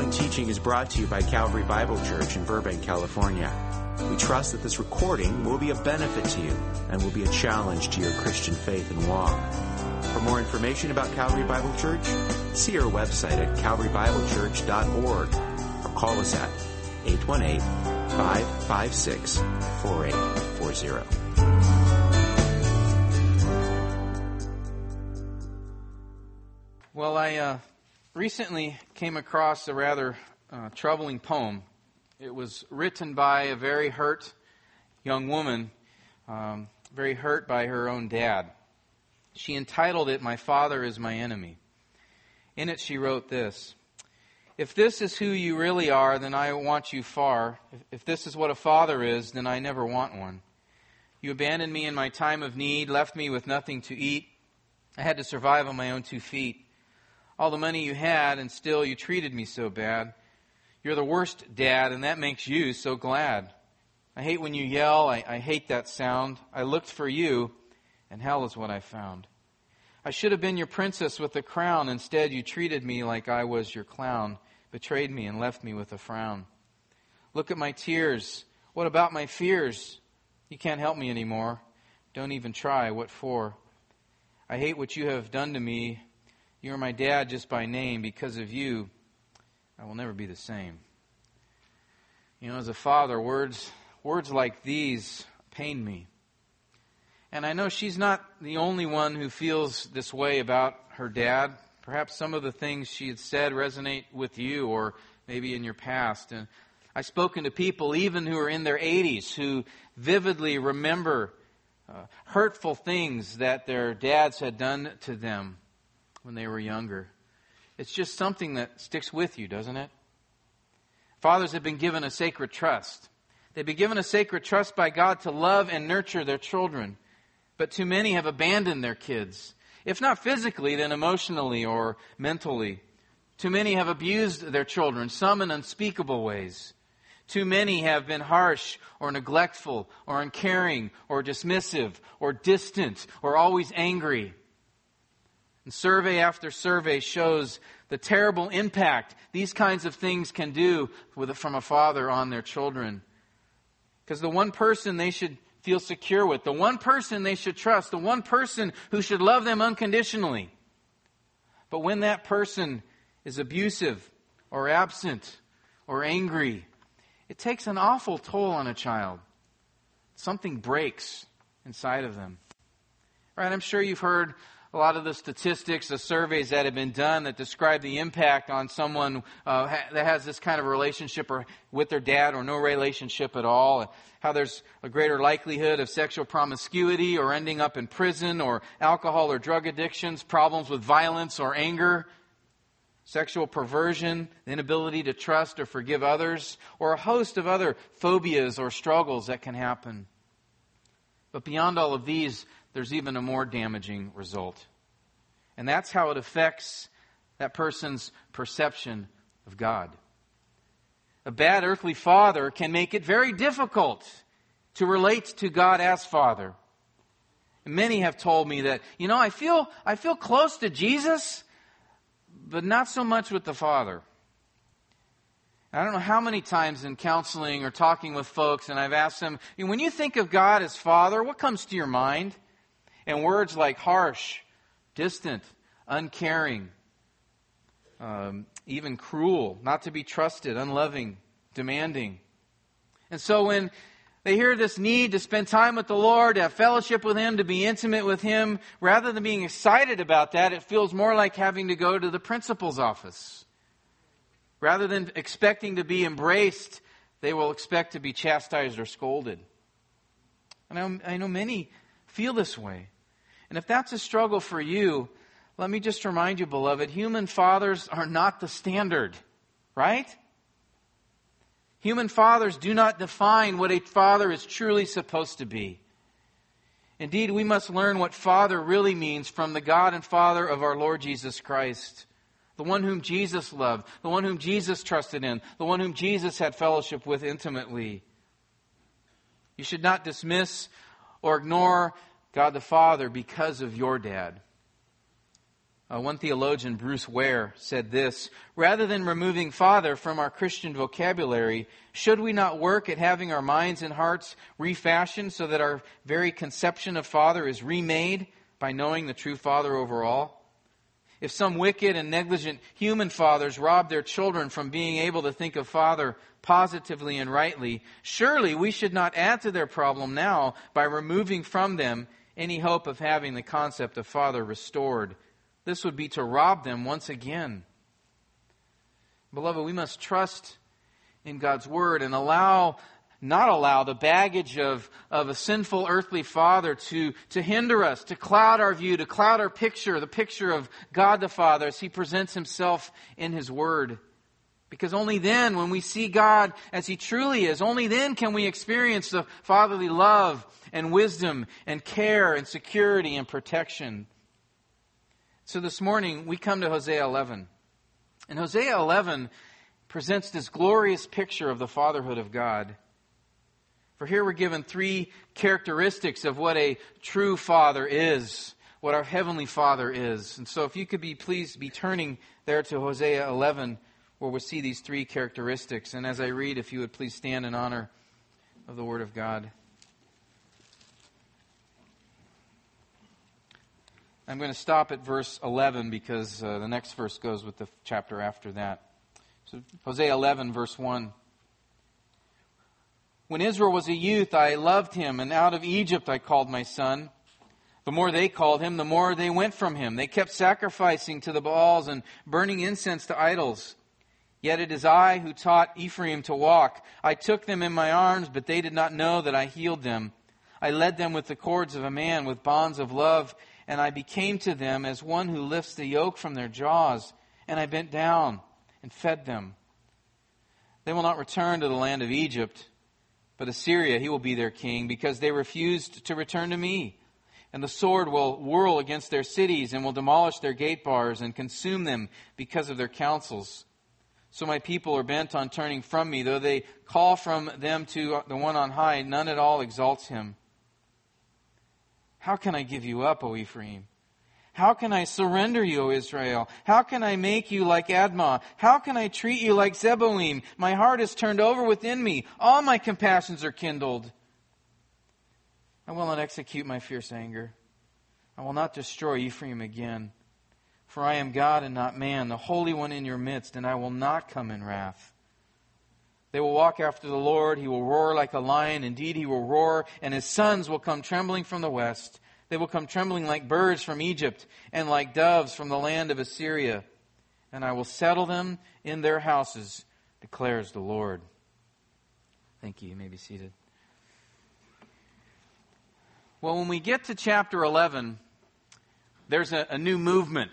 following teaching is brought to you by Calvary Bible Church in Burbank, California. We trust that this recording will be a benefit to you and will be a challenge to your Christian faith and walk. For more information about Calvary Bible Church, see our website at calvarybiblechurch.org or call us at 818-556-4840. Well, I uh, recently came across a rather uh, troubling poem. It was written by a very hurt young woman, um, very hurt by her own dad. She entitled it, My Father is My Enemy. In it, she wrote this If this is who you really are, then I want you far. If, if this is what a father is, then I never want one. You abandoned me in my time of need, left me with nothing to eat. I had to survive on my own two feet all the money you had, and still you treated me so bad. You're the worst dad, and that makes you so glad. I hate when you yell. I, I hate that sound. I looked for you, and hell is what I found. I should have been your princess with the crown. Instead, you treated me like I was your clown, betrayed me, and left me with a frown. Look at my tears. What about my fears? You can't help me anymore. Don't even try. What for? I hate what you have done to me. You are my dad just by name. Because of you, I will never be the same. You know, as a father, words, words like these pain me. And I know she's not the only one who feels this way about her dad. Perhaps some of the things she had said resonate with you or maybe in your past. And I've spoken to people, even who are in their 80s, who vividly remember uh, hurtful things that their dads had done to them when they were younger. It's just something that sticks with you, doesn't it? Fathers have been given a sacred trust. They've been given a sacred trust by God to love and nurture their children. But too many have abandoned their kids. If not physically, then emotionally or mentally. Too many have abused their children, some in unspeakable ways. Too many have been harsh or neglectful or uncaring or dismissive or distant or always angry. And survey after survey shows the terrible impact these kinds of things can do with, from a father on their children. Because the one person they should feel secure with, the one person they should trust, the one person who should love them unconditionally. But when that person is abusive or absent or angry, it takes an awful toll on a child. Something breaks inside of them. Right? I'm sure you've heard a lot of the statistics, the surveys that have been done that describe the impact on someone uh, ha- that has this kind of relationship or with their dad or no relationship at all, how there's a greater likelihood of sexual promiscuity or ending up in prison or alcohol or drug addictions, problems with violence or anger, sexual perversion, the inability to trust or forgive others, or a host of other phobias or struggles that can happen. But beyond all of these, there's even a more damaging result. And that's how it affects that person's perception of God. A bad earthly father can make it very difficult to relate to God as Father. And many have told me that, you know, I feel, I feel close to Jesus, but not so much with the Father. I don't know how many times in counseling or talking with folks, and I've asked them, when you think of God as Father, what comes to your mind? And words like harsh, distant, uncaring, um, even cruel, not to be trusted, unloving, demanding. And so when they hear this need to spend time with the Lord, to have fellowship with Him, to be intimate with Him, rather than being excited about that, it feels more like having to go to the principal's office. Rather than expecting to be embraced, they will expect to be chastised or scolded. And I, I know many feel this way. And if that's a struggle for you, let me just remind you, beloved, human fathers are not the standard, right? Human fathers do not define what a father is truly supposed to be. Indeed, we must learn what father really means from the God and Father of our Lord Jesus Christ. The one whom Jesus loved, the one whom Jesus trusted in, the one whom Jesus had fellowship with intimately. You should not dismiss or ignore God the Father because of your dad. Uh, one theologian, Bruce Ware, said this Rather than removing Father from our Christian vocabulary, should we not work at having our minds and hearts refashioned so that our very conception of Father is remade by knowing the true Father over all? If some wicked and negligent human fathers rob their children from being able to think of Father positively and rightly, surely we should not add to their problem now by removing from them any hope of having the concept of Father restored this would be to rob them once again. Beloved, we must trust in God's Word and allow, not allow the baggage of, of a sinful earthly father to, to hinder us, to cloud our view, to cloud our picture, the picture of God the Father as He presents Himself in His Word. Because only then, when we see God as He truly is, only then can we experience the fatherly love and wisdom and care and security and protection. So this morning, we come to Hosea 11. And Hosea 11 presents this glorious picture of the fatherhood of God. For here we're given three characteristics of what a true father is, what our heavenly father is. And so if you could be pleased be turning there to Hosea 11 where we see these three characteristics. And as I read, if you would please stand in honor of the word of God. I'm going to stop at verse 11 because uh, the next verse goes with the chapter after that. So, Hosea 11, verse 1. When Israel was a youth, I loved him, and out of Egypt I called my son. The more they called him, the more they went from him. They kept sacrificing to the Baals and burning incense to idols. Yet it is I who taught Ephraim to walk. I took them in my arms, but they did not know that I healed them. I led them with the cords of a man, with bonds of love and I became to them as one who lifts the yoke from their jaws, and I bent down and fed them. They will not return to the land of Egypt, but Assyria, he will be their king, because they refused to return to me. And the sword will whirl against their cities and will demolish their gate bars and consume them because of their counsels. So my people are bent on turning from me. Though they call from them to the one on high, none at all exalts him. How can I give you up, O Ephraim? How can I surrender you, O Israel? How can I make you like Admah? How can I treat you like Zeboim? My heart is turned over within me. All my compassions are kindled. I will not execute my fierce anger. I will not destroy Ephraim again. For I am God and not man, the Holy One in your midst, and I will not come in wrath. They will walk after the Lord. He will roar like a lion. Indeed, he will roar, and his sons will come trembling from the west. They will come trembling like birds from Egypt and like doves from the land of Assyria. And I will settle them in their houses, declares the Lord. Thank you. You may be seated. Well, when we get to chapter 11, there's a, a new movement.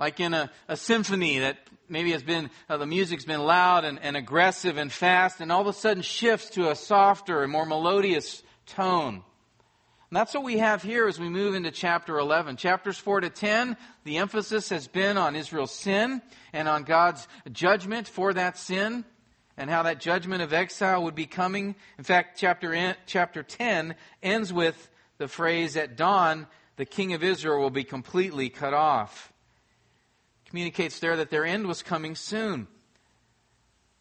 Like in a, a symphony that maybe has been, uh, the music's been loud and, and aggressive and fast, and all of a sudden shifts to a softer and more melodious tone. And that's what we have here as we move into chapter 11. Chapters 4 to 10, the emphasis has been on Israel's sin and on God's judgment for that sin and how that judgment of exile would be coming. In fact, chapter, in, chapter 10 ends with the phrase, At dawn, the king of Israel will be completely cut off communicates there that their end was coming soon.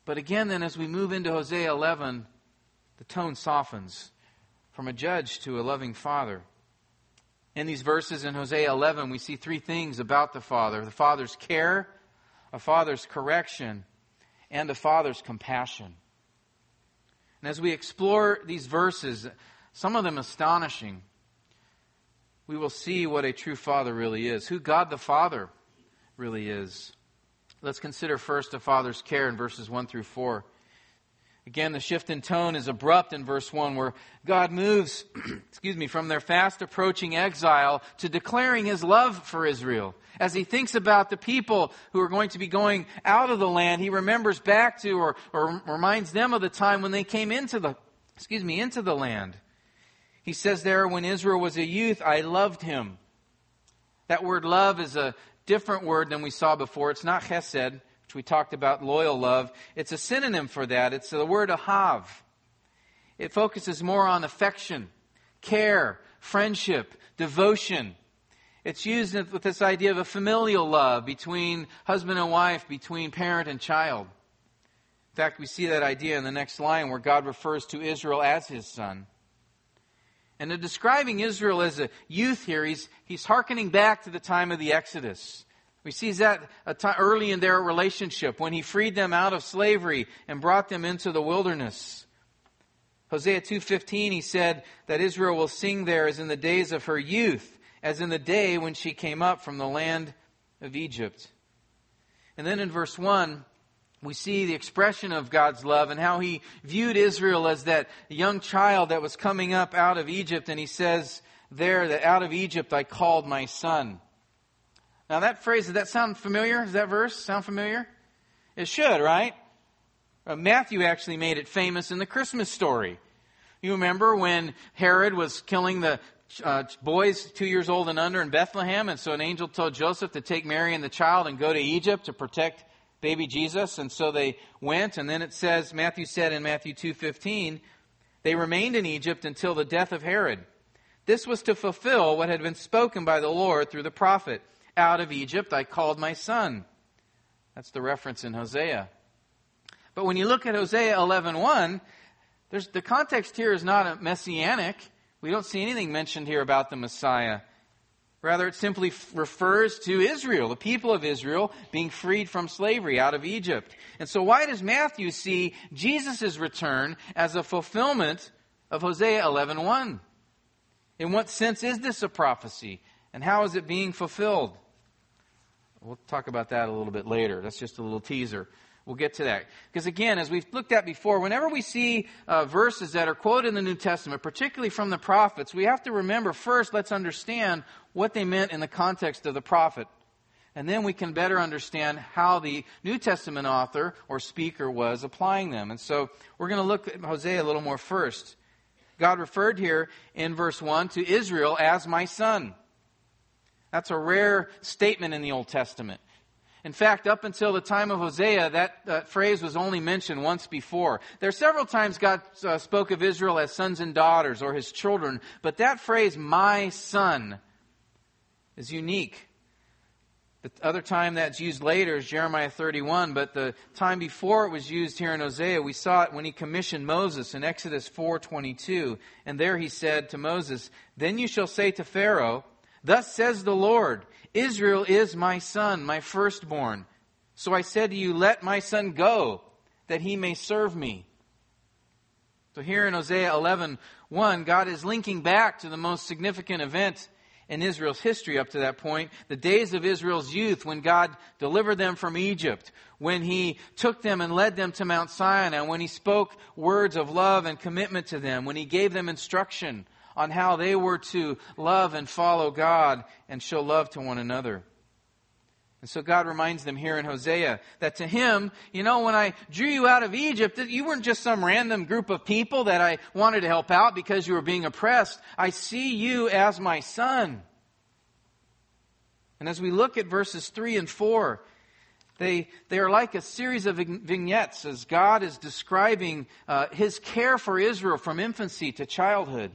But again, then, as we move into Hosea 11, the tone softens from a judge to a loving father. In these verses in Hosea 11, we see three things about the father the father's care, a father's correction, and a father's compassion. And as we explore these verses, some of them astonishing, we will see what a true father really is, who God the Father really is. Let's consider first a father's care in verses 1 through 4. Again, the shift in tone is abrupt in verse 1, where God moves, excuse me, from their fast approaching exile to declaring his love for Israel. As he thinks about the people who are going to be going out of the land, he remembers back to or, or reminds them of the time when they came into the, excuse me, into the land. He says there, when Israel was a youth, I loved him. That word love is a different word than we saw before. It's not chesed, which we talked about, loyal love. It's a synonym for that. It's the word ahav. It focuses more on affection, care, friendship, devotion. It's used with this idea of a familial love between husband and wife, between parent and child. In fact, we see that idea in the next line where God refers to Israel as his son. And in describing Israel as a youth here, he's, he's hearkening back to the time of the Exodus. We see that early in their relationship when he freed them out of slavery and brought them into the wilderness. Hosea 2:15 he said that Israel will sing there as in the days of her youth, as in the day when she came up from the land of Egypt. And then in verse 1, we see the expression of God's love and how he viewed Israel as that young child that was coming up out of Egypt. And he says there that out of Egypt I called my son. Now that phrase, does that sound familiar? Does that verse sound familiar? It should, right? Uh, Matthew actually made it famous in the Christmas story. You remember when Herod was killing the uh, boys two years old and under in Bethlehem, and so an angel told Joseph to take Mary and the child and go to Egypt to protect baby Jesus, and so they went, and then it says, Matthew said in Matthew 2.15, they remained in Egypt until the death of Herod. This was to fulfill what had been spoken by the Lord through the prophet. Out of Egypt I called my son. That's the reference in Hosea. But when you look at Hosea 11.1, there's, the context here is not a messianic. We don't see anything mentioned here about the Messiah. Rather, it simply refers to Israel, the people of Israel, being freed from slavery out of Egypt. And so, why does Matthew see Jesus' return as a fulfillment of Hosea 11.1? In what sense is this a prophecy? And how is it being fulfilled? We'll talk about that a little bit later. That's just a little teaser. We'll get to that. Because again, as we've looked at before, whenever we see uh, verses that are quoted in the New Testament, particularly from the prophets, we have to remember first, let's understand what they meant in the context of the prophet. And then we can better understand how the New Testament author or speaker was applying them. And so we're going to look at Hosea a little more first. God referred here in verse 1 to Israel as my son. That's a rare statement in the Old Testament. In fact, up until the time of Hosea, that, that phrase was only mentioned once before. There are several times God uh, spoke of Israel as sons and daughters or his children, but that phrase, my son, is unique. The other time that's used later is Jeremiah 31, but the time before it was used here in Hosea, we saw it when he commissioned Moses in Exodus 4:22. And there he said to Moses, "Then you shall say to Pharaoh, Thus says the Lord, Israel is my son, my firstborn. So I said to you, Let my son go, that he may serve me. So here in Hosea 11, 1, God is linking back to the most significant event in Israel's history up to that point, the days of Israel's youth when God delivered them from Egypt, when He took them and led them to Mount Sinai, when He spoke words of love and commitment to them, when He gave them instruction on how they were to love and follow God and show love to one another. And so God reminds them here in Hosea that to him, you know, when I drew you out of Egypt, you weren't just some random group of people that I wanted to help out because you were being oppressed. I see you as my son. And as we look at verses 3 and 4, they, they are like a series of vignettes as God is describing uh, his care for Israel from infancy to childhood.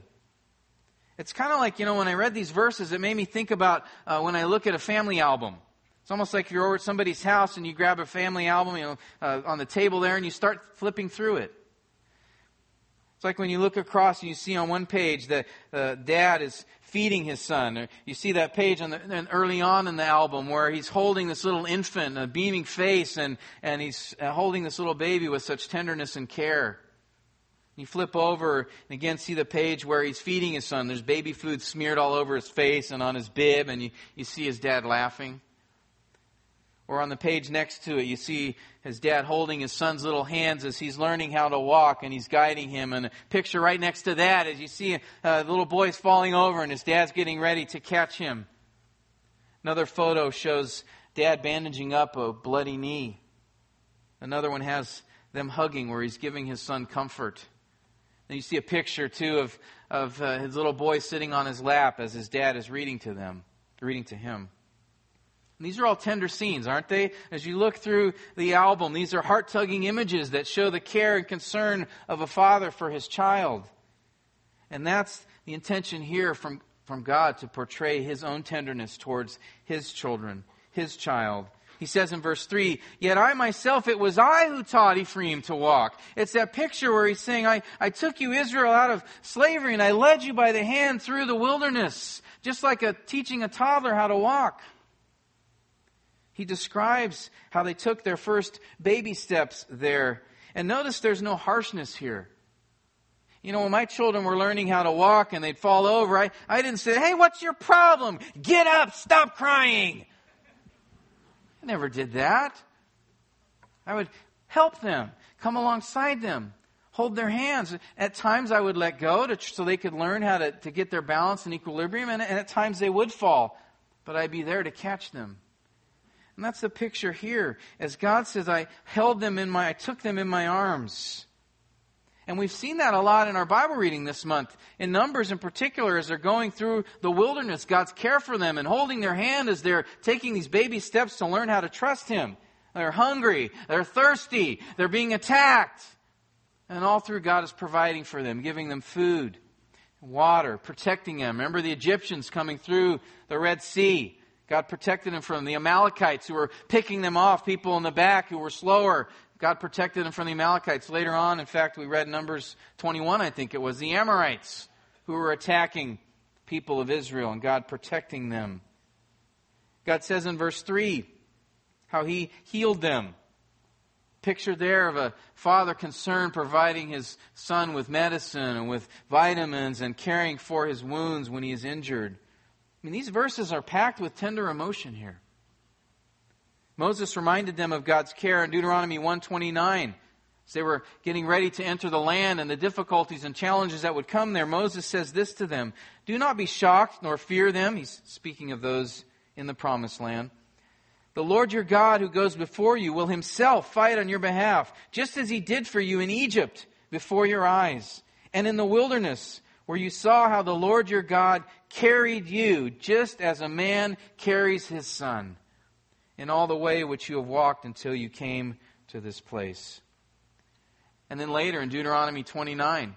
It's kind of like, you know, when I read these verses, it made me think about uh, when I look at a family album. It's almost like you're over at somebody's house and you grab a family album, you know, uh, on the table there and you start flipping through it. It's like when you look across and you see on one page that uh, dad is feeding his son. Or you see that page on the, early on in the album where he's holding this little infant, a beaming face, and, and he's uh, holding this little baby with such tenderness and care. You flip over and again see the page where he's feeding his son. There's baby food smeared all over his face and on his bib, and you, you see his dad laughing. Or on the page next to it, you see his dad holding his son's little hands as he's learning how to walk and he's guiding him. And a picture right next to that as you see uh, the little boy's falling over and his dad's getting ready to catch him. Another photo shows dad bandaging up a bloody knee. Another one has them hugging where he's giving his son comfort. And you see a picture, too, of, of uh, his little boy sitting on his lap as his dad is reading to them, reading to him. And these are all tender scenes, aren't they? As you look through the album, these are heart tugging images that show the care and concern of a father for his child. And that's the intention here from from God to portray his own tenderness towards his children, his child. He says in verse 3, Yet I myself, it was I who taught Ephraim to walk. It's that picture where he's saying, I, I took you, Israel, out of slavery and I led you by the hand through the wilderness, just like a, teaching a toddler how to walk. He describes how they took their first baby steps there. And notice there's no harshness here. You know, when my children were learning how to walk and they'd fall over, I, I didn't say, hey, what's your problem? Get up, stop crying. I never did that. I would help them, come alongside them, hold their hands. At times I would let go to, so they could learn how to, to get their balance and equilibrium, and, and at times they would fall, but I'd be there to catch them. And that's the picture here. As God says, I held them in my, I took them in my arms. And we've seen that a lot in our Bible reading this month. In Numbers in particular, as they're going through the wilderness, God's care for them and holding their hand as they're taking these baby steps to learn how to trust Him. They're hungry. They're thirsty. They're being attacked. And all through God is providing for them, giving them food, water, protecting them. Remember the Egyptians coming through the Red Sea. God protected them from the Amalekites who were picking them off, people in the back who were slower. God protected them from the Amalekites. Later on, in fact, we read Numbers 21, I think it was, the Amorites who were attacking people of Israel and God protecting them. God says in verse 3 how he healed them. Picture there of a father concerned providing his son with medicine and with vitamins and caring for his wounds when he is injured. I mean, these verses are packed with tender emotion here. Moses reminded them of God's care in Deuteronomy 129. As they were getting ready to enter the land and the difficulties and challenges that would come there, Moses says this to them Do not be shocked nor fear them. He's speaking of those in the promised land. The Lord your God who goes before you will himself fight on your behalf, just as he did for you in Egypt before your eyes and in the wilderness where you saw how the Lord your God carried you just as a man carries his son in all the way which you have walked until you came to this place. And then later in Deuteronomy 29,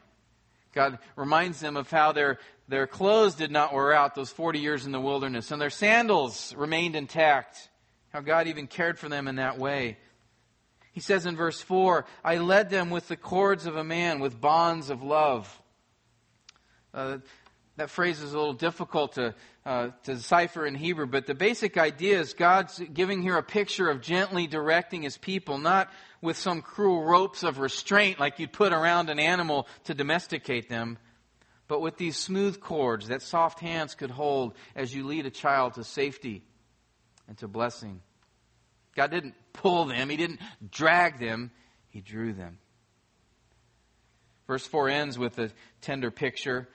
God reminds them of how their, their clothes did not wear out those 40 years in the wilderness, and their sandals remained intact. How God even cared for them in that way. He says in verse 4 I led them with the cords of a man, with bonds of love. Uh, that phrase is a little difficult to, uh, to decipher in Hebrew, but the basic idea is God's giving here a picture of gently directing his people, not with some cruel ropes of restraint like you'd put around an animal to domesticate them, but with these smooth cords that soft hands could hold as you lead a child to safety and to blessing. God didn't pull them, He didn't drag them, He drew them. Verse 4 ends with a tender picture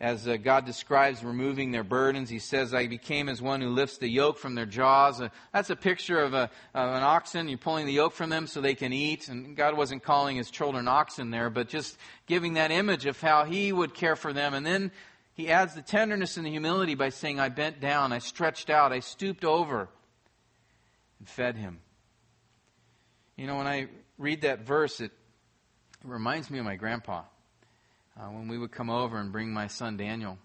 as uh, God describes removing their burdens. He says, I became as one who lifts the yoke from their jaws. Uh, that's a picture of, a, of an oxen. You're pulling the yoke from them so they can eat. And God wasn't calling his children oxen there, but just giving that image of how he would care for them. And then he adds the tenderness and the humility by saying, I bent down, I stretched out, I stooped over and fed him. You know, when I read that verse, it, it reminds me of my grandpa uh, when we would come over and bring my son Daniel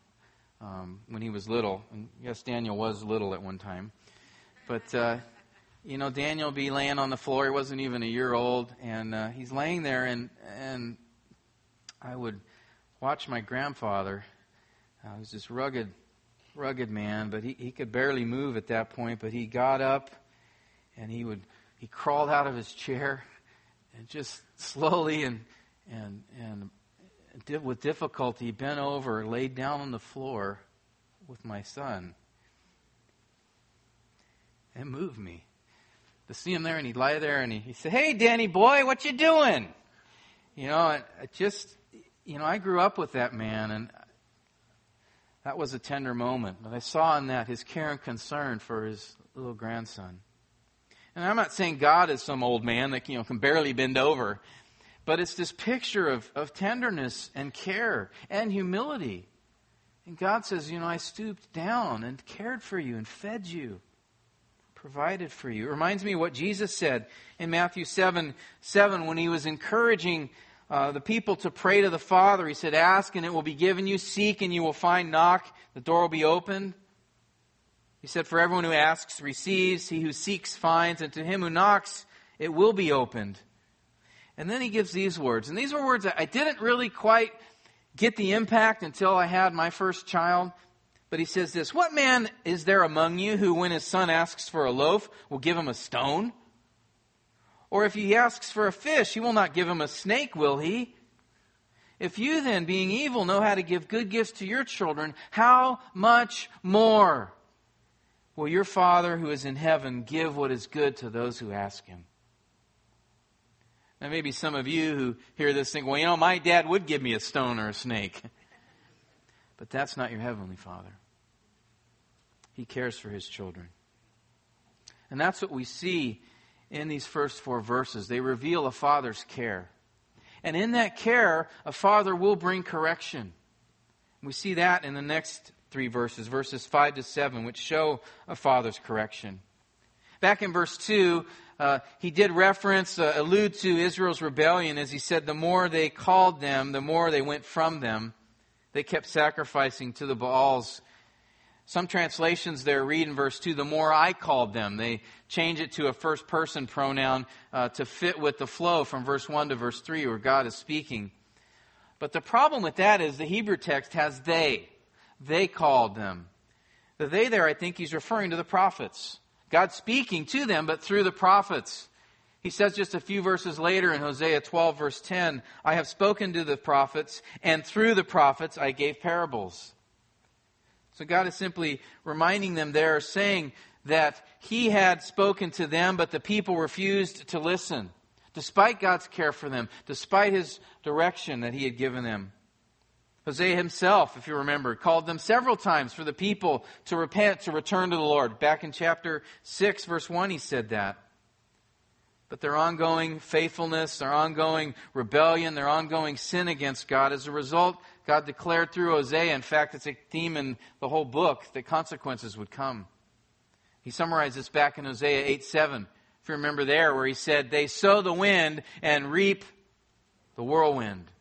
um, when he was little. And yes, Daniel was little at one time. But, uh, you know, Daniel be laying on the floor. He wasn't even a year old. And uh, he's laying there, and, and I would watch my grandfather. Uh, he was this rugged, rugged man, but he, he could barely move at that point. But he got up and he would he crawled out of his chair and just slowly and and and with difficulty, bent over, laid down on the floor with my son. It moved me to see him there, and he'd lie there, and he, he'd say, "Hey, Danny boy, what you doing?" You know, I, I just, you know, I grew up with that man, and that was a tender moment. But I saw in that his care and concern for his little grandson. And I'm not saying God is some old man that you know can barely bend over. But it's this picture of, of tenderness and care and humility. And God says, You know, I stooped down and cared for you and fed you, provided for you. It reminds me of what Jesus said in Matthew 7 7 when he was encouraging uh, the people to pray to the Father. He said, Ask and it will be given you, seek and you will find, knock, the door will be opened. He said, For everyone who asks receives, he who seeks finds, and to him who knocks it will be opened. And then he gives these words. And these were words I didn't really quite get the impact until I had my first child. But he says this What man is there among you who, when his son asks for a loaf, will give him a stone? Or if he asks for a fish, he will not give him a snake, will he? If you then, being evil, know how to give good gifts to your children, how much more will your Father who is in heaven give what is good to those who ask him? Now, maybe some of you who hear this think, well, you know, my dad would give me a stone or a snake. But that's not your Heavenly Father. He cares for His children. And that's what we see in these first four verses. They reveal a Father's care. And in that care, a Father will bring correction. We see that in the next three verses, verses 5 to 7, which show a Father's correction. Back in verse 2, uh, he did reference, uh, allude to Israel's rebellion as he said, the more they called them, the more they went from them. They kept sacrificing to the Baals. Some translations there read in verse 2, the more I called them. They change it to a first person pronoun uh, to fit with the flow from verse 1 to verse 3 where God is speaking. But the problem with that is the Hebrew text has they. They called them. The they there, I think he's referring to the prophets. God speaking to them, but through the prophets. He says just a few verses later in Hosea 12, verse 10, I have spoken to the prophets, and through the prophets I gave parables. So God is simply reminding them there, saying that He had spoken to them, but the people refused to listen, despite God's care for them, despite His direction that He had given them. Hosea himself, if you remember, called them several times for the people to repent, to return to the Lord. Back in chapter 6, verse 1, he said that. But their ongoing faithfulness, their ongoing rebellion, their ongoing sin against God, as a result, God declared through Hosea, in fact, it's a theme in the whole book, that consequences would come. He summarized this back in Hosea 8 7. If you remember there, where he said, They sow the wind and reap the whirlwind.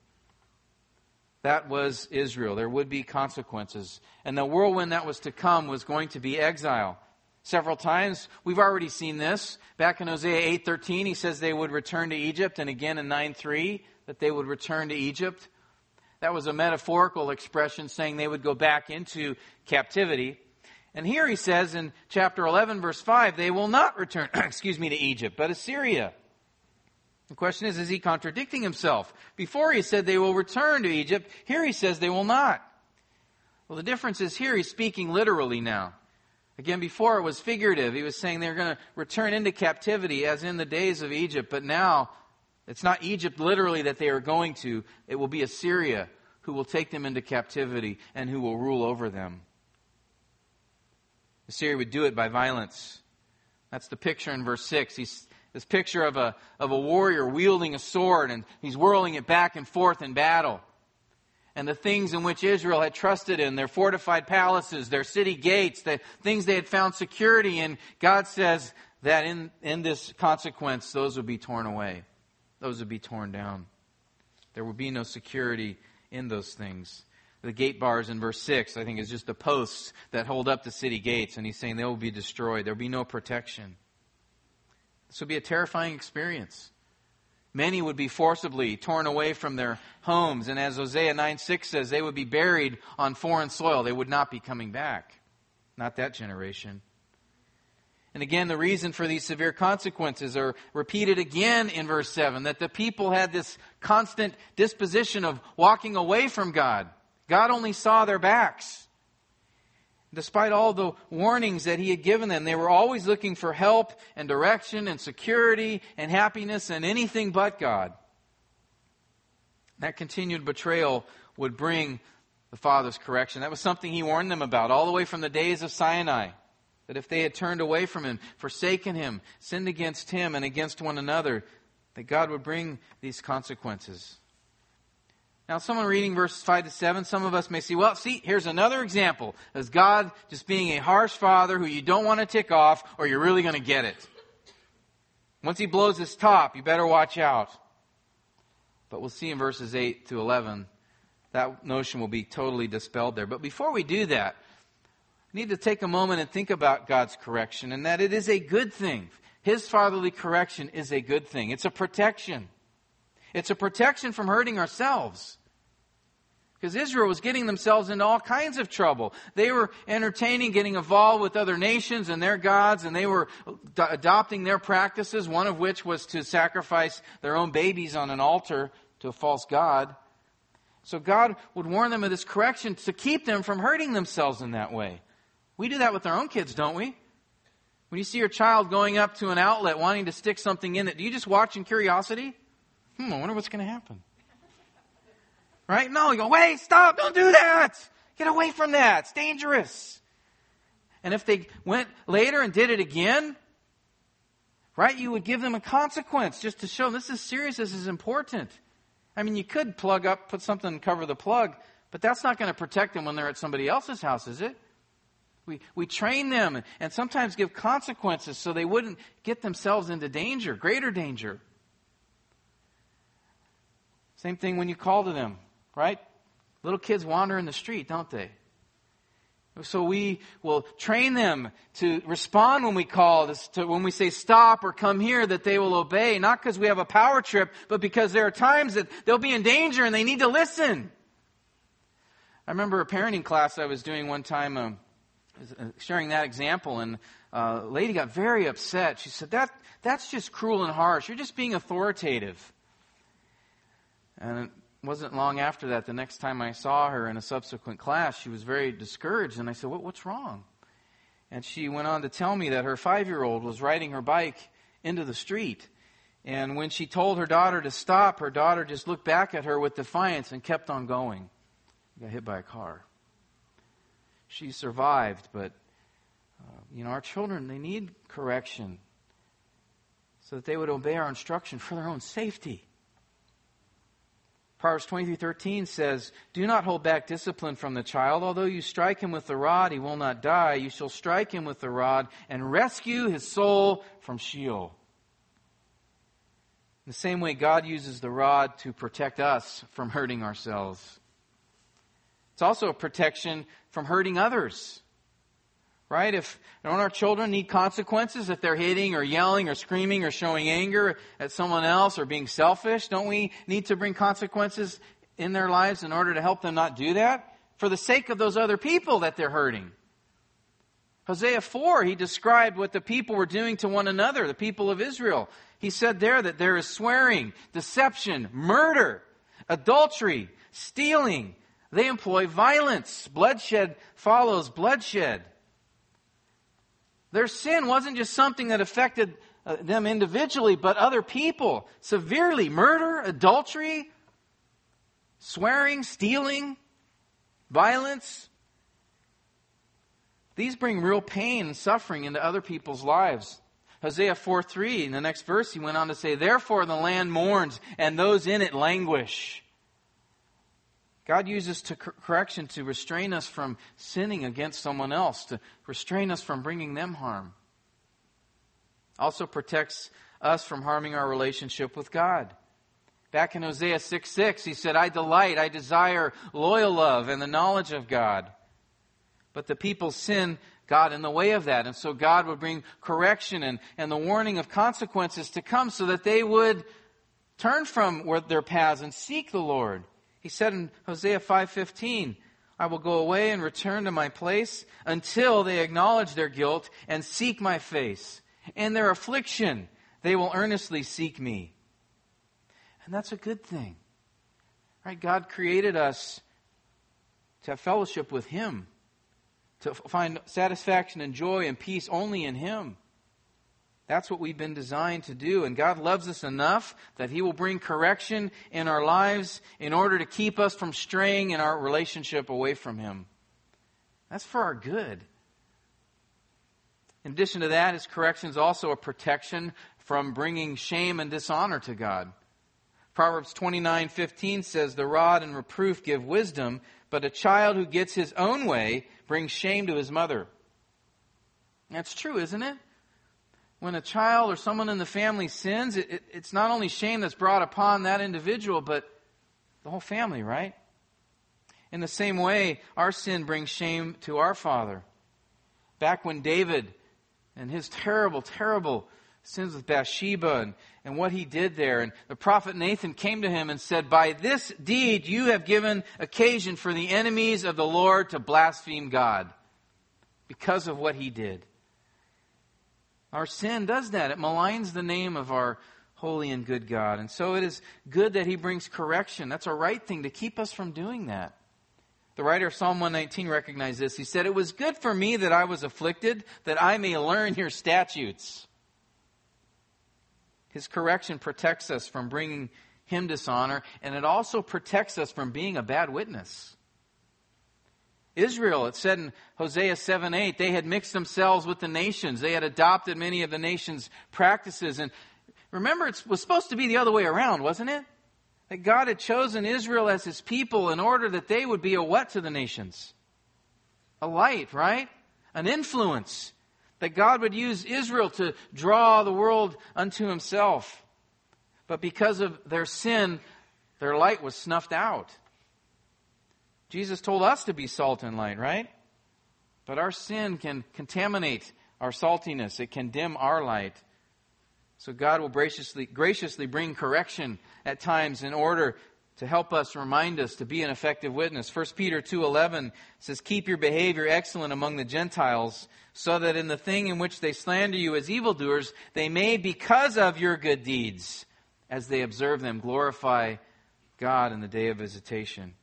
That was Israel. There would be consequences. And the whirlwind that was to come was going to be exile. Several times we've already seen this. Back in Hosea 8:13 he says they would return to Egypt and again in 9:3 that they would return to Egypt. That was a metaphorical expression saying they would go back into captivity. And here he says in chapter 11 verse 5 they will not return excuse me to Egypt but Assyria. The question is, is he contradicting himself? Before he said they will return to Egypt, here he says they will not. Well, the difference is here he's speaking literally now. Again, before it was figurative. He was saying they're going to return into captivity as in the days of Egypt, but now it's not Egypt literally that they are going to. It will be Assyria who will take them into captivity and who will rule over them. Assyria would do it by violence. That's the picture in verse 6. He's this picture of a, of a warrior wielding a sword and he's whirling it back and forth in battle. And the things in which Israel had trusted in, their fortified palaces, their city gates, the things they had found security in, God says that in, in this consequence, those would be torn away. Those would be torn down. There would be no security in those things. The gate bars in verse 6, I think, is just the posts that hold up the city gates. And he's saying they will be destroyed. There will be no protection. This would be a terrifying experience. Many would be forcibly torn away from their homes, and as Hosea 9 6 says, they would be buried on foreign soil. They would not be coming back. Not that generation. And again, the reason for these severe consequences are repeated again in verse 7 that the people had this constant disposition of walking away from God. God only saw their backs. Despite all the warnings that he had given them, they were always looking for help and direction and security and happiness and anything but God. That continued betrayal would bring the Father's correction. That was something he warned them about all the way from the days of Sinai. That if they had turned away from him, forsaken him, sinned against him and against one another, that God would bring these consequences. Now, someone reading verses 5 to 7, some of us may see, well, see, here's another example of God just being a harsh father who you don't want to tick off or you're really going to get it. Once he blows his top, you better watch out. But we'll see in verses 8 to 11 that notion will be totally dispelled there. But before we do that, we need to take a moment and think about God's correction and that it is a good thing. His fatherly correction is a good thing. It's a protection. It's a protection from hurting ourselves. Because Israel was getting themselves into all kinds of trouble. They were entertaining, getting involved with other nations and their gods, and they were adopting their practices, one of which was to sacrifice their own babies on an altar to a false god. So God would warn them of this correction to keep them from hurting themselves in that way. We do that with our own kids, don't we? When you see your child going up to an outlet wanting to stick something in it, do you just watch in curiosity? Hmm, I wonder what's going to happen. Right? No, you go, wait, stop, don't do that. Get away from that. It's dangerous. And if they went later and did it again, right, you would give them a consequence just to show this is serious, this is important. I mean, you could plug up, put something and cover the plug, but that's not going to protect them when they're at somebody else's house, is it? We, we train them and sometimes give consequences so they wouldn't get themselves into danger, greater danger. Same thing when you call to them, right? Little kids wander in the street, don't they? So we will train them to respond when we call, to, when we say stop or come here, that they will obey, not because we have a power trip, but because there are times that they'll be in danger and they need to listen. I remember a parenting class I was doing one time, um, sharing that example, and uh, a lady got very upset. She said, that, that's just cruel and harsh. You're just being authoritative. And it wasn't long after that, the next time I saw her in a subsequent class, she was very discouraged. And I said, what, What's wrong? And she went on to tell me that her five year old was riding her bike into the street. And when she told her daughter to stop, her daughter just looked back at her with defiance and kept on going. Got hit by a car. She survived, but uh, you know, our children, they need correction so that they would obey our instruction for their own safety. Proverbs 23:13 says, "Do not hold back discipline from the child. Although you strike him with the rod, he will not die. You shall strike him with the rod and rescue his soul from Sheol." In the same way, God uses the rod to protect us from hurting ourselves. It's also a protection from hurting others. Right? If don't our children need consequences if they're hitting or yelling or screaming or showing anger at someone else or being selfish? Don't we need to bring consequences in their lives in order to help them not do that? For the sake of those other people that they're hurting. Hosea 4, he described what the people were doing to one another, the people of Israel. He said there that there is swearing, deception, murder, adultery, stealing. They employ violence. Bloodshed follows bloodshed. Their sin wasn't just something that affected uh, them individually, but other people severely. Murder, adultery, swearing, stealing, violence. These bring real pain and suffering into other people's lives. Hosea 4 3, in the next verse, he went on to say, Therefore the land mourns, and those in it languish. God uses to correction to restrain us from sinning against someone else, to restrain us from bringing them harm. Also protects us from harming our relationship with God. Back in Hosea 6 6, he said, I delight, I desire loyal love and the knowledge of God. But the people sin God in the way of that. And so God would bring correction and, and the warning of consequences to come so that they would turn from their paths and seek the Lord. He said in Hosea 5:15, I will go away and return to my place until they acknowledge their guilt and seek my face. In their affliction, they will earnestly seek me. And that's a good thing. Right? God created us to have fellowship with him, to find satisfaction and joy and peace only in him. That's what we've been designed to do. And God loves us enough that He will bring correction in our lives in order to keep us from straying in our relationship away from Him. That's for our good. In addition to that, His correction is also a protection from bringing shame and dishonor to God. Proverbs 29:15 says, "The rod and reproof give wisdom, but a child who gets his own way brings shame to his mother." That's true, isn't it? When a child or someone in the family sins, it, it, it's not only shame that's brought upon that individual, but the whole family, right? In the same way, our sin brings shame to our father. Back when David and his terrible, terrible sins with Bathsheba and, and what he did there. And the prophet Nathan came to him and said, By this deed you have given occasion for the enemies of the Lord to blaspheme God because of what he did. Our sin does that. It maligns the name of our holy and good God. And so it is good that he brings correction. That's a right thing to keep us from doing that. The writer of Psalm 119 recognized this. He said, It was good for me that I was afflicted, that I may learn your statutes. His correction protects us from bringing him dishonor, and it also protects us from being a bad witness. Israel, it said in Hosea 7 8, they had mixed themselves with the nations. They had adopted many of the nations' practices. And remember, it was supposed to be the other way around, wasn't it? That God had chosen Israel as his people in order that they would be a what to the nations? A light, right? An influence. That God would use Israel to draw the world unto himself. But because of their sin, their light was snuffed out. Jesus told us to be salt and light, right? But our sin can contaminate our saltiness. It can dim our light. So God will graciously, graciously bring correction at times in order to help us, remind us to be an effective witness. 1 Peter 2.11 says, Keep your behavior excellent among the Gentiles, so that in the thing in which they slander you as evildoers, they may, because of your good deeds, as they observe them, glorify God in the day of visitation.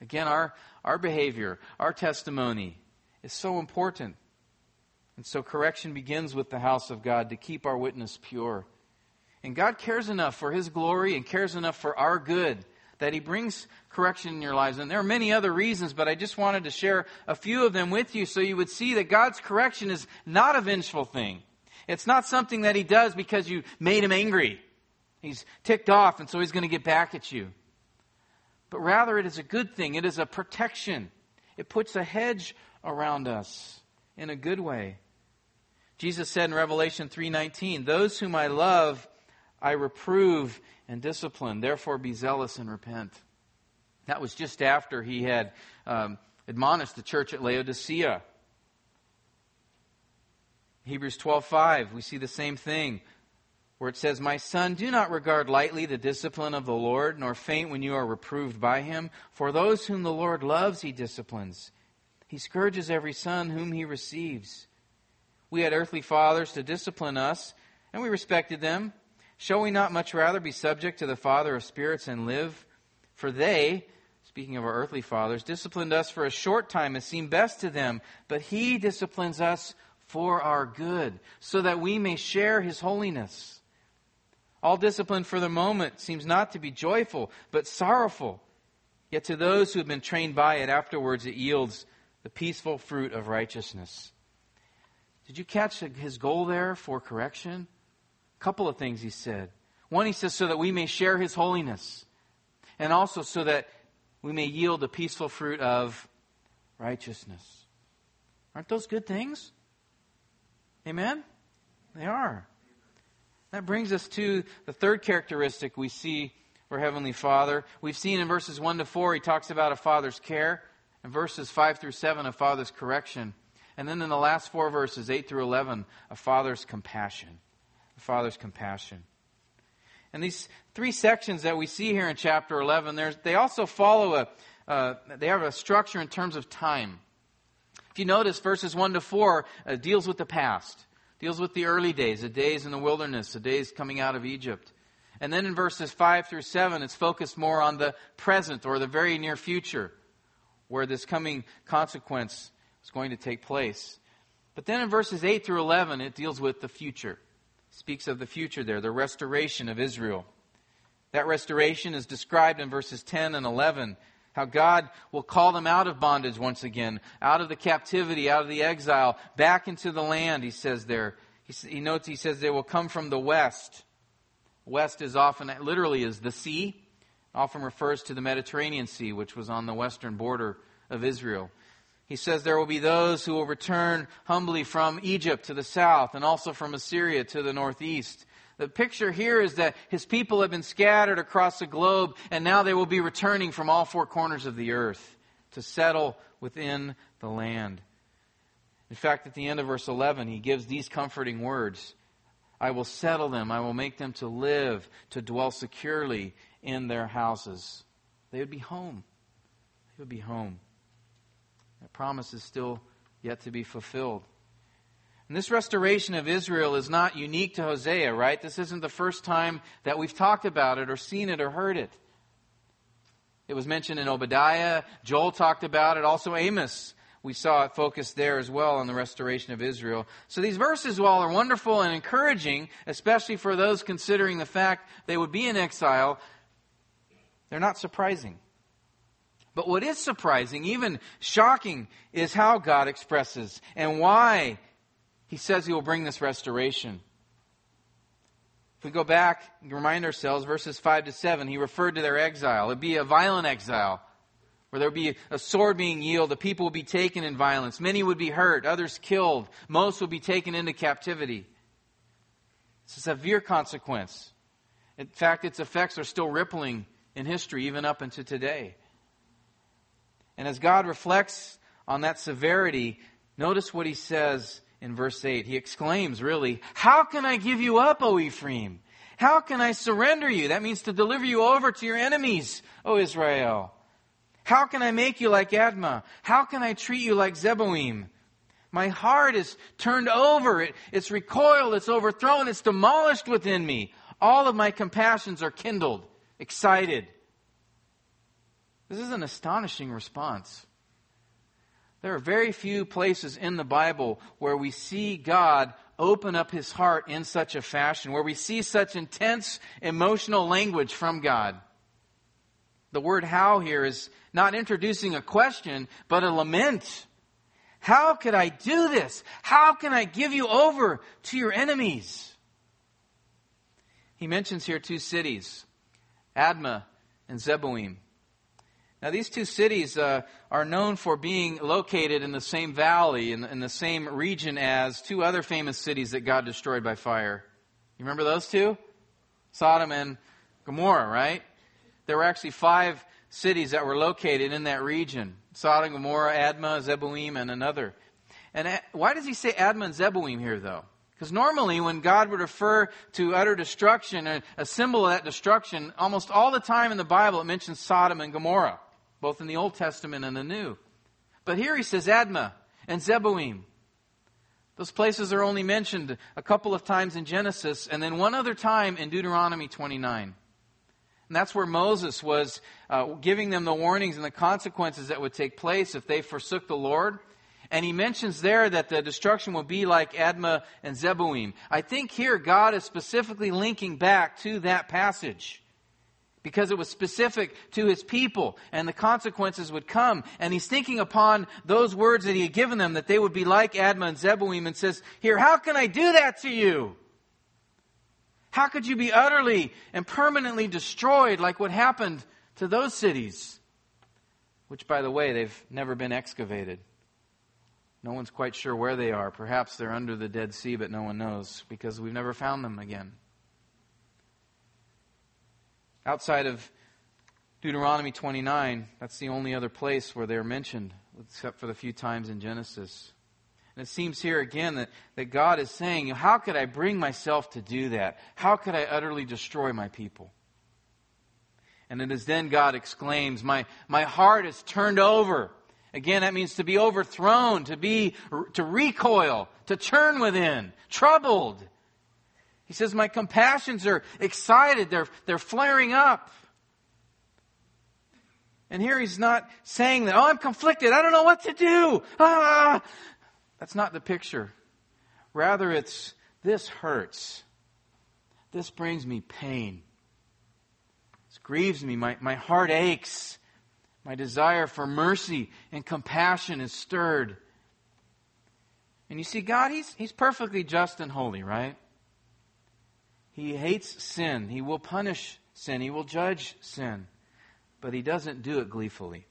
Again, our, our behavior, our testimony is so important. And so correction begins with the house of God to keep our witness pure. And God cares enough for His glory and cares enough for our good that He brings correction in your lives. And there are many other reasons, but I just wanted to share a few of them with you so you would see that God's correction is not a vengeful thing. It's not something that He does because you made Him angry. He's ticked off, and so He's going to get back at you but rather it is a good thing. It is a protection. It puts a hedge around us in a good way. Jesus said in Revelation 3:19, "Those whom I love, I reprove and discipline. Therefore, be zealous and repent." That was just after he had um, admonished the church at Laodicea. Hebrews 12:5, we see the same thing where it says, My son, do not regard lightly the discipline of the Lord, nor faint when you are reproved by him. For those whom the Lord loves, he disciplines. He scourges every son whom he receives. We had earthly fathers to discipline us, and we respected them. Shall we not much rather be subject to the Father of spirits and live? For they, speaking of our earthly fathers, disciplined us for a short time as seemed best to them, but he disciplines us for our good, so that we may share his holiness. All discipline for the moment seems not to be joyful, but sorrowful. Yet to those who have been trained by it, afterwards it yields the peaceful fruit of righteousness. Did you catch his goal there for correction? A couple of things he said. One, he says, so that we may share his holiness, and also so that we may yield the peaceful fruit of righteousness. Aren't those good things? Amen? They are. That brings us to the third characteristic we see for Heavenly Father. We've seen in verses 1 to 4, he talks about a father's care. In verses 5 through 7, a father's correction. And then in the last four verses, 8 through 11, a father's compassion. A father's compassion. And these three sections that we see here in chapter 11, they also follow a, uh, they have a structure in terms of time. If you notice, verses 1 to 4 uh, deals with the past deals with the early days, the days in the wilderness, the days coming out of Egypt. And then in verses 5 through 7, it's focused more on the present or the very near future, where this coming consequence is going to take place. But then in verses 8 through 11, it deals with the future. It speaks of the future there, the restoration of Israel. That restoration is described in verses 10 and 11 how God will call them out of bondage once again, out of the captivity, out of the exile, back into the land, he says there. He, he notes, he says they will come from the west. West is often, literally, is the sea. Often refers to the Mediterranean Sea, which was on the western border of Israel. He says there will be those who will return humbly from Egypt to the south and also from Assyria to the northeast. The picture here is that his people have been scattered across the globe and now they will be returning from all four corners of the earth to settle within the land. In fact, at the end of verse 11, he gives these comforting words I will settle them, I will make them to live, to dwell securely in their houses. They would be home. They would be home. That promise is still yet to be fulfilled. And this restoration of Israel is not unique to Hosea, right? This isn't the first time that we've talked about it or seen it or heard it. It was mentioned in Obadiah. Joel talked about it. Also, Amos. We saw it focused there as well on the restoration of Israel. So these verses, while are wonderful and encouraging, especially for those considering the fact they would be in exile, they're not surprising. But what is surprising, even shocking, is how God expresses and why He says He will bring this restoration. If we go back and remind ourselves, verses 5 to 7, He referred to their exile. It would be a violent exile, where there would be a sword being yielded, the people would be taken in violence. Many would be hurt, others killed, most would be taken into captivity. It's a severe consequence. In fact, its effects are still rippling in history, even up into today. And as God reflects on that severity, notice what he says in verse 8. He exclaims, really, How can I give you up, O Ephraim? How can I surrender you? That means to deliver you over to your enemies, O Israel. How can I make you like Admah? How can I treat you like Zeboim? My heart is turned over. It, it's recoiled. It's overthrown. It's demolished within me. All of my compassions are kindled, excited. This is an astonishing response. There are very few places in the Bible where we see God open up his heart in such a fashion, where we see such intense emotional language from God. The word how here is not introducing a question, but a lament. How could I do this? How can I give you over to your enemies? He mentions here two cities, Admah and Zeboim. Now, these two cities uh, are known for being located in the same valley, in in the same region as two other famous cities that God destroyed by fire. You remember those two? Sodom and Gomorrah, right? There were actually five cities that were located in that region Sodom, Gomorrah, Admah, Zeboim, and another. And uh, why does he say Admah and Zeboim here, though? Because normally, when God would refer to utter destruction, a symbol of that destruction, almost all the time in the Bible it mentions Sodom and Gomorrah both in the Old Testament and the New. But here he says Admah and Zeboim. Those places are only mentioned a couple of times in Genesis and then one other time in Deuteronomy 29. And that's where Moses was uh, giving them the warnings and the consequences that would take place if they forsook the Lord. And he mentions there that the destruction will be like Admah and Zeboim. I think here God is specifically linking back to that passage because it was specific to his people and the consequences would come. And he's thinking upon those words that he had given them that they would be like Admah and Zeboim and says, Here, how can I do that to you? How could you be utterly and permanently destroyed like what happened to those cities? Which, by the way, they've never been excavated. No one's quite sure where they are. Perhaps they're under the Dead Sea, but no one knows because we've never found them again. Outside of Deuteronomy 29, that's the only other place where they're mentioned, except for the few times in Genesis. And it seems here again that, that God is saying, How could I bring myself to do that? How could I utterly destroy my people? And it is then God exclaims, My, my heart is turned over. Again, that means to be overthrown, to be, to recoil, to turn within, troubled. He says, My compassions are excited, they're, they're flaring up. And here he's not saying that, oh, I'm conflicted, I don't know what to do. Ah! That's not the picture. Rather, it's this hurts. This brings me pain. This grieves me. My, my heart aches. My desire for mercy and compassion is stirred. And you see, God, He's, he's perfectly just and holy, right? He hates sin. He will punish sin. He will judge sin. But he doesn't do it gleefully.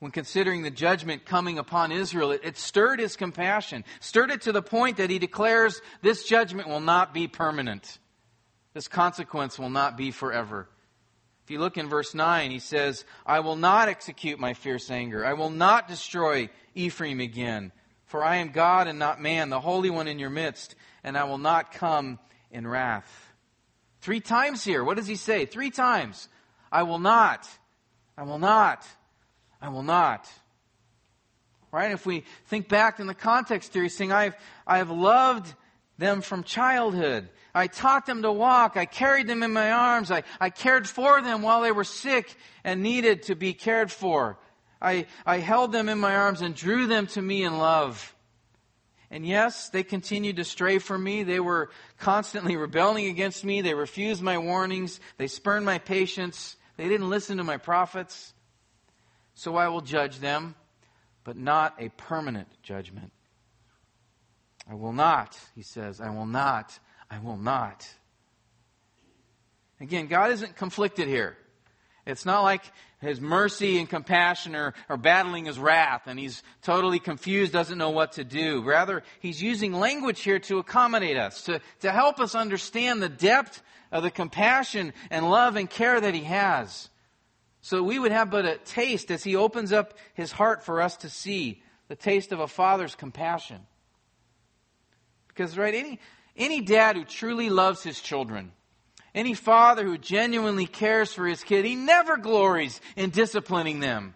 when considering the judgment coming upon Israel, it, it, stirred his compassion, stirred it to the point that he declares this judgment will not be permanent. This consequence will not be forever. If you look in verse 9, he says, I will not execute my fierce anger. I will not destroy Ephraim again. For I am God and not man, the Holy One in your midst, and I will not come in wrath. Three times here. What does he say? Three times. I will not. I will not. I will not. Right? If we think back in the context here, he's saying, I've, I've loved them from childhood. I taught them to walk. I carried them in my arms. I, I cared for them while they were sick and needed to be cared for. I, I held them in my arms and drew them to me in love. And yes, they continued to stray from me. They were constantly rebelling against me. They refused my warnings. They spurned my patience. They didn't listen to my prophets. So I will judge them, but not a permanent judgment. I will not, he says, I will not I will not. Again, God isn't conflicted here. It's not like his mercy and compassion are, are battling his wrath and he's totally confused, doesn't know what to do. Rather, he's using language here to accommodate us, to, to help us understand the depth of the compassion and love and care that he has. So we would have but a taste as he opens up his heart for us to see the taste of a father's compassion. Because, right, any, any dad who truly loves his children, any father who genuinely cares for his kid, he never glories in disciplining them.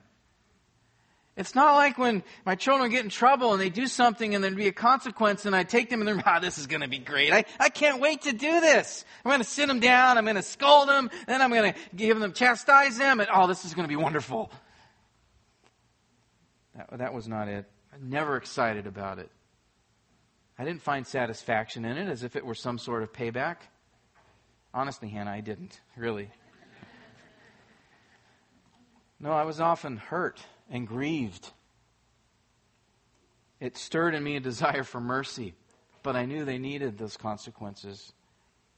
It's not like when my children get in trouble and they do something and there'd be a consequence and I take them and they're, ah, this is going to be great. I, I can't wait to do this. I'm going to sit them down. I'm going to scold them. Then I'm going to give them, chastise them. And oh, this is going to be wonderful. That, that was not it. I'm never excited about it. I didn't find satisfaction in it as if it were some sort of payback. Honestly, Hannah, I didn't, really. No, I was often hurt and grieved. It stirred in me a desire for mercy, but I knew they needed those consequences.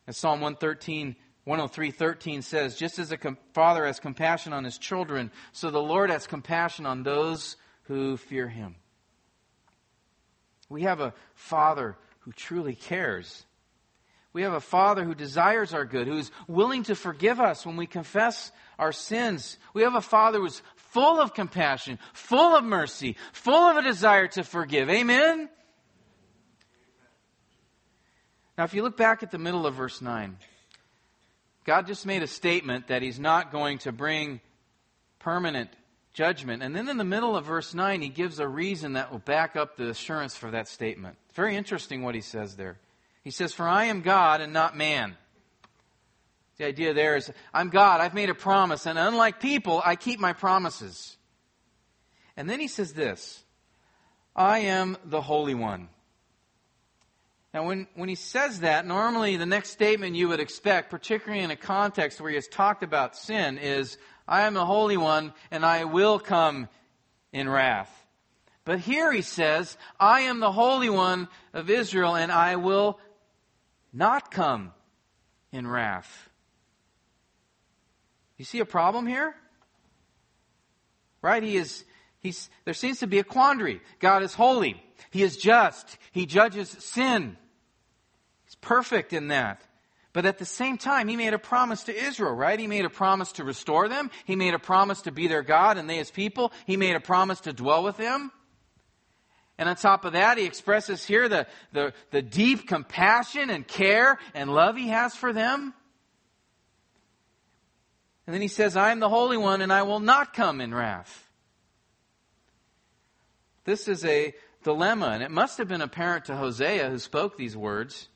As Psalm 113, 103, 13 says, just as a father has compassion on his children, so the Lord has compassion on those who fear him. We have a Father who truly cares. We have a Father who desires our good, who's willing to forgive us when we confess our sins. We have a Father who's full of compassion, full of mercy, full of a desire to forgive. Amen? Now, if you look back at the middle of verse 9, God just made a statement that He's not going to bring permanent judgment. And then in the middle of verse 9, he gives a reason that will back up the assurance for that statement. Very interesting what he says there. He says, For I am God and not man. The idea there is, I'm God, I've made a promise, and unlike people, I keep my promises. And then he says this I am the Holy One. Now, when, when he says that, normally the next statement you would expect, particularly in a context where he has talked about sin, is, I am the Holy One, and I will come in wrath. But here he says, I am the Holy One of Israel, and I will not come in wrath. You see a problem here? Right? He is, he's, there seems to be a quandary. God is holy. He is just. He judges sin. He's perfect in that. But at the same time, he made a promise to Israel, right? He made a promise to restore them. He made a promise to be their God and they his people. He made a promise to dwell with them. And on top of that, he expresses here the, the, the deep compassion and care and love he has for them. And then he says, I am the Holy One and I will not come in wrath. This is a dilemma, and it must have been apparent to Hosea who spoke these words.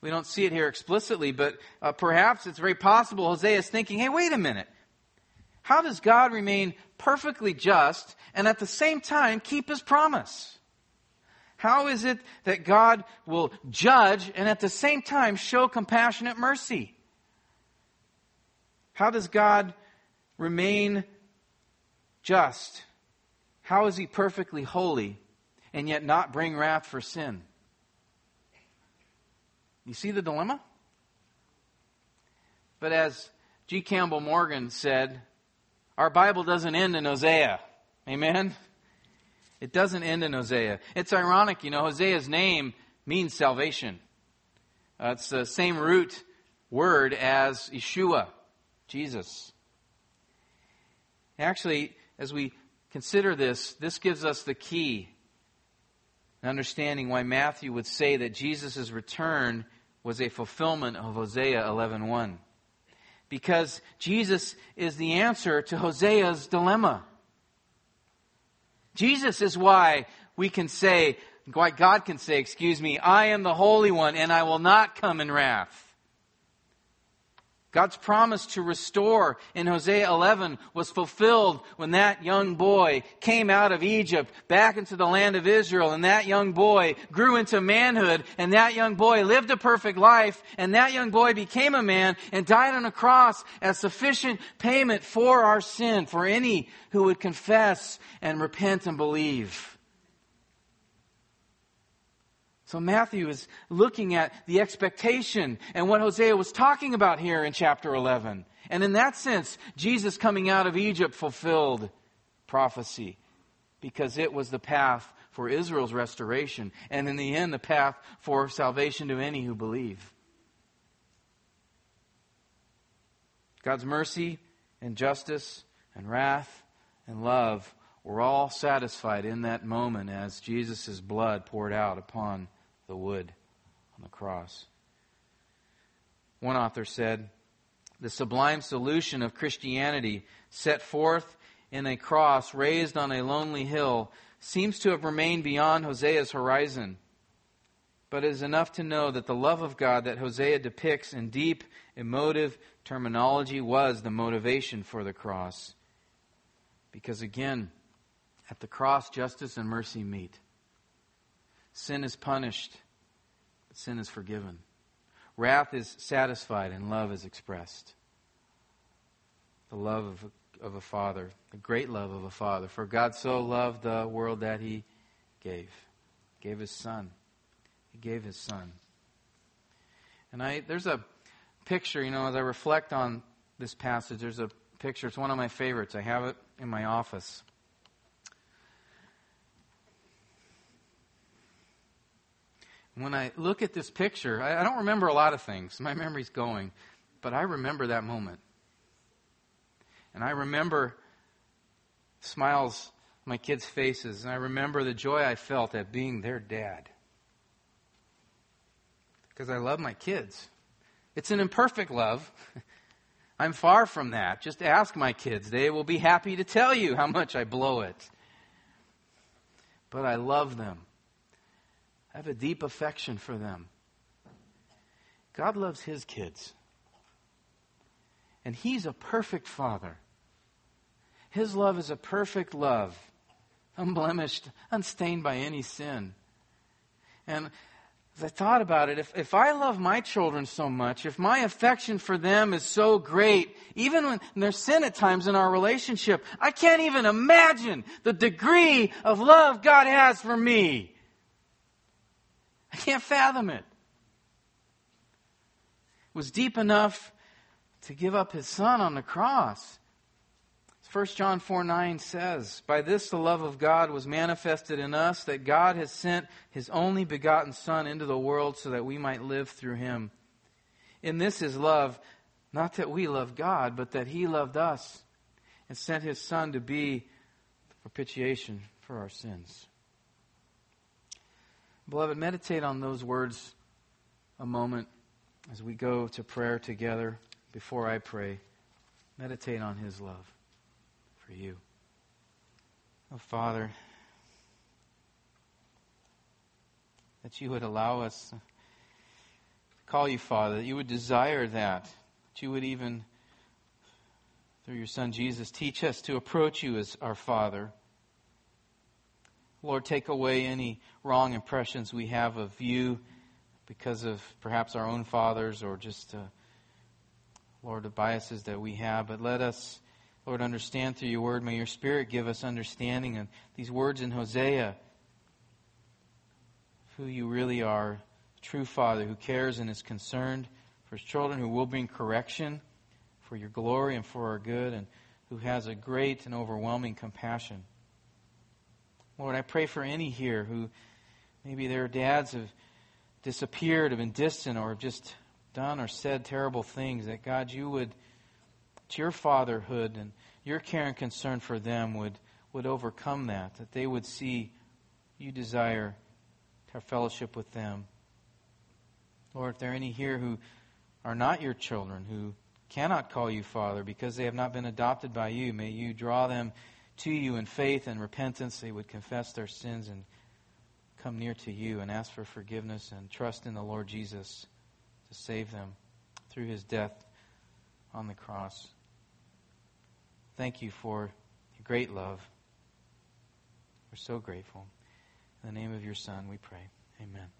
We don't see it here explicitly, but uh, perhaps it's very possible Hosea is thinking, hey, wait a minute. How does God remain perfectly just and at the same time keep his promise? How is it that God will judge and at the same time show compassionate mercy? How does God remain just? How is he perfectly holy and yet not bring wrath for sin? You see the dilemma? But as G. Campbell Morgan said, our Bible doesn't end in Hosea. Amen? It doesn't end in Hosea. It's ironic, you know, Hosea's name means salvation. Uh, it's the same root word as Yeshua, Jesus. Actually, as we consider this, this gives us the key in understanding why Matthew would say that Jesus' return was a fulfillment of Hosea 11.1. Because Jesus is the answer to Hosea's dilemma. Jesus is why we can say, why God can say, excuse me, I am the Holy One and I will not come in wrath. God's promise to restore in Hosea 11 was fulfilled when that young boy came out of Egypt back into the land of Israel and that young boy grew into manhood and that young boy lived a perfect life and that young boy became a man and died on a cross as sufficient payment for our sin for any who would confess and repent and believe. So Matthew is looking at the expectation and what Hosea was talking about here in chapter 11. And in that sense, Jesus coming out of Egypt fulfilled prophecy because it was the path for Israel's restoration and in the end the path for salvation to any who believe. God's mercy and justice and wrath and love were all satisfied in that moment as Jesus' blood poured out upon the wood on the cross. One author said, The sublime solution of Christianity set forth in a cross raised on a lonely hill seems to have remained beyond Hosea's horizon. But it is enough to know that the love of God that Hosea depicts in deep, emotive terminology was the motivation for the cross. Because again, at the cross, justice and mercy meet. Sin is punished, but sin is forgiven. Wrath is satisfied and love is expressed. The love of a, of a father, the great love of a father. For God so loved the world that he gave, gave his son. He gave his son. And I, there's a picture, you know, as I reflect on this passage, there's a picture. It's one of my favorites. I have it in my office. When I look at this picture, I, I don't remember a lot of things. My memory's going. But I remember that moment. And I remember smiles on my kids' faces. And I remember the joy I felt at being their dad. Because I love my kids. It's an imperfect love. I'm far from that. Just ask my kids. They will be happy to tell you how much I blow it. But I love them. I have a deep affection for them. God loves his kids. And he's a perfect father. His love is a perfect love, unblemished, unstained by any sin. And as I thought about it, if, if I love my children so much, if my affection for them is so great, even when there's sin at times in our relationship, I can't even imagine the degree of love God has for me. I can't fathom it. It was deep enough to give up his son on the cross. 1 John 4 9 says, By this the love of God was manifested in us, that God has sent his only begotten Son into the world so that we might live through him. In this is love, not that we love God, but that he loved us and sent his Son to be the propitiation for our sins. Beloved, meditate on those words a moment as we go to prayer together before I pray. Meditate on His love for you. Oh, Father, that you would allow us to call you Father, that you would desire that, that you would even, through your Son Jesus, teach us to approach you as our Father. Lord, take away any wrong impressions we have of you because of perhaps our own fathers or just, uh, Lord, the biases that we have. But let us, Lord, understand through your word. May your Spirit give us understanding of these words in Hosea, who you really are, true Father who cares and is concerned for his children, who will bring correction for your glory and for our good, and who has a great and overwhelming compassion. Lord, I pray for any here who maybe their dads have disappeared, have been distant, or have just done or said terrible things, that God, you would, to your fatherhood and your care and concern for them would, would overcome that, that they would see you desire have fellowship with them. Lord, if there are any here who are not your children, who cannot call you Father because they have not been adopted by you, may you draw them to you in faith and repentance. They would confess their sins and come near to you and ask for forgiveness and trust in the Lord Jesus to save them through his death on the cross. Thank you for your great love. We're so grateful. In the name of your Son, we pray. Amen.